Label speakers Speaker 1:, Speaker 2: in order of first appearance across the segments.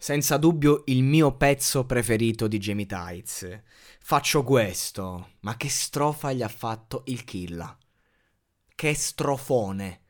Speaker 1: Senza dubbio il mio pezzo preferito di Jamie Tights. Faccio questo, ma che strofa gli ha fatto il Killa? Che strofone!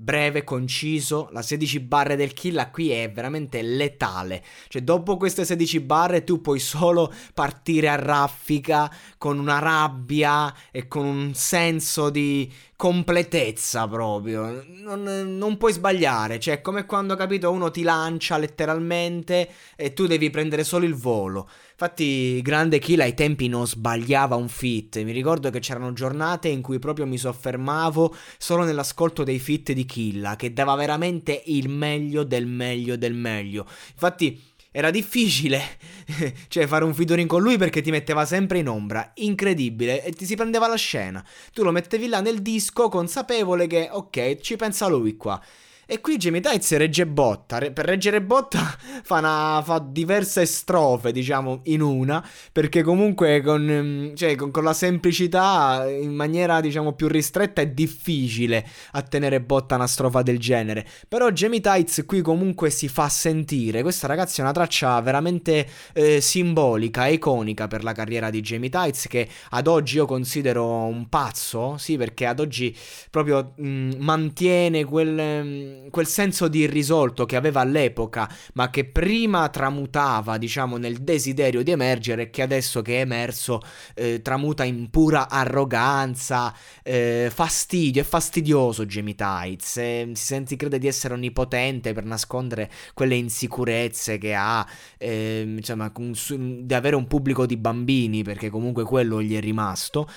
Speaker 1: breve, conciso. La 16 barre del kill qui è veramente letale. Cioè, dopo queste 16 barre, tu puoi solo partire a raffica con una rabbia e con un senso di completezza proprio. Non, non puoi sbagliare. Cioè, è come quando, capito, uno ti lancia letteralmente e tu devi prendere solo il volo. Infatti, grande Kill ai tempi non sbagliava un fit. Mi ricordo che c'erano giornate in cui proprio mi soffermavo solo nell'ascolto dei fit di Killa, che dava veramente il meglio del meglio del meglio. Infatti. Era difficile, cioè fare un featuring con lui perché ti metteva sempre in ombra, incredibile, e ti si prendeva la scena. Tu lo mettevi là nel disco consapevole che, ok, ci pensa lui qua. E qui Jamie Tights regge botta. Per reggere botta fa, una, fa diverse strofe, diciamo, in una. Perché comunque con, mm, cioè, con, con, la semplicità, in maniera, diciamo, più ristretta, è difficile a tenere botta una strofa del genere. Però Jamie Tights qui comunque si fa sentire. Questa ragazza è una traccia veramente eh, simbolica, iconica per la carriera di Jamie Tights. Che ad oggi io considero un pazzo. Sì, perché ad oggi proprio mh, mm, mantiene quel mm, quel senso di irrisolto che aveva all'epoca, ma che prima tramutava, diciamo, nel desiderio di emergere che adesso che è emerso eh, tramuta in pura arroganza, eh, fastidio, è fastidioso Jamie Tights, eh, si sente, crede di essere onnipotente per nascondere quelle insicurezze che ha, ehm, insomma, di avere un pubblico di bambini, perché comunque quello gli è rimasto.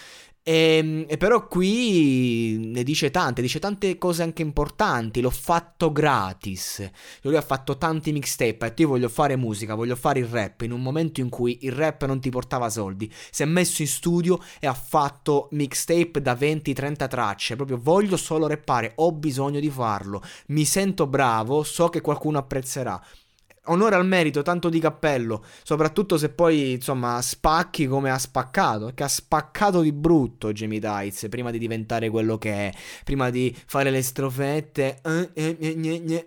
Speaker 1: E, ehm, e, però qui ne dice tante, dice tante cose anche importanti. L'ho fatto gratis. Lui ha fatto tanti mixtape. E io voglio fare musica, voglio fare il rap. In un momento in cui il rap non ti portava soldi, si è messo in studio e ha fatto mixtape da 20-30 tracce. Proprio voglio solo rappare, ho bisogno di farlo. Mi sento bravo, so che qualcuno apprezzerà onore al merito, tanto di cappello, soprattutto se poi, insomma, spacchi come ha spaccato, che ha spaccato di brutto Jamie Tights prima di diventare quello che è, prima di fare le strofette, eh, eh,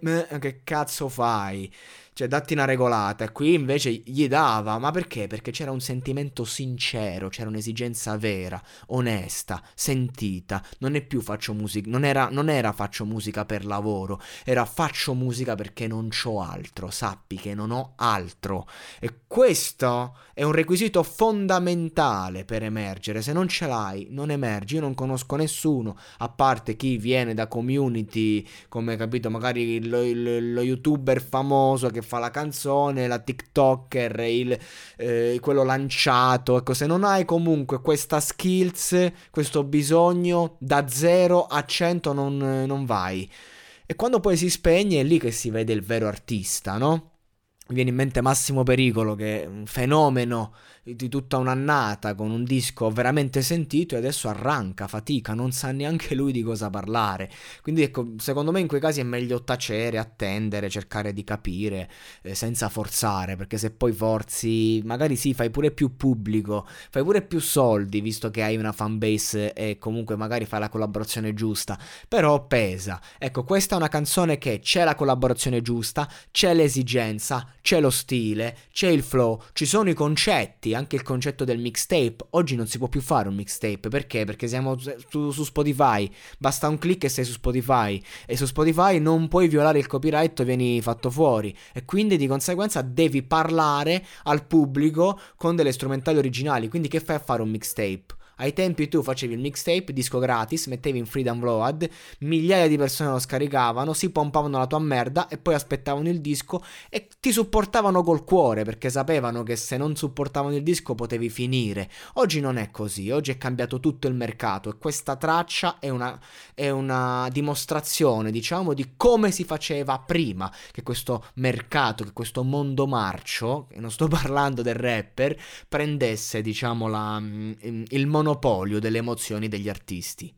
Speaker 1: eh, che cazzo fai? Cioè, datti una regolata. E qui invece gli dava. Ma perché? Perché c'era un sentimento sincero, c'era un'esigenza vera, onesta, sentita. Non è più faccio musica. Non era, non era faccio musica per lavoro. Era faccio musica perché non c'ho altro. Sappi che non ho altro. E questo è un requisito fondamentale per emergere. Se non ce l'hai, non emergi. Io non conosco nessuno, a parte chi viene da community, come capito, magari lo, lo, lo youtuber famoso che fa la canzone, la TikToker, il, eh, quello lanciato. Ecco, se non hai comunque questa skills, questo bisogno, da 0 a 100 non, non vai. E quando poi si spegne è lì che si vede il vero artista, no? Mi viene in mente Massimo Pericolo che è un fenomeno di tutta un'annata con un disco veramente sentito e adesso arranca, fatica, non sa neanche lui di cosa parlare. Quindi ecco, secondo me in quei casi è meglio tacere, attendere, cercare di capire eh, senza forzare, perché se poi forzi, magari sì, fai pure più pubblico, fai pure più soldi, visto che hai una fanbase e comunque magari fai la collaborazione giusta, però pesa. Ecco, questa è una canzone che c'è la collaborazione giusta, c'è l'esigenza, c'è lo stile, c'è il flow, ci sono i concetti, anche il concetto del mixtape. Oggi non si può più fare un mixtape perché? Perché siamo su, su, Spotify. Basta un clic e sei su Spotify. E su Spotify non puoi violare il copyright o vieni fatto fuori. E quindi di conseguenza devi parlare al pubblico con delle strumentali originali. Quindi che fai a fare un mixtape? Ai tempi tu facevi il mixtape, disco gratis, mettevi in free download, migliaia di persone lo scaricavano, si pompavano la tua merda e poi aspettavano il disco e ti supportavano col cuore perché sapevano che se non supportavano il disco potevi finire. Oggi non è così, oggi è cambiato tutto il mercato e questa traccia è una, è una dimostrazione, diciamo, di come si faceva prima che questo mercato, che questo mondo marcio, e non sto parlando del rapper, prendesse, diciamo, la, il mondo monopolio delle emozioni degli artisti.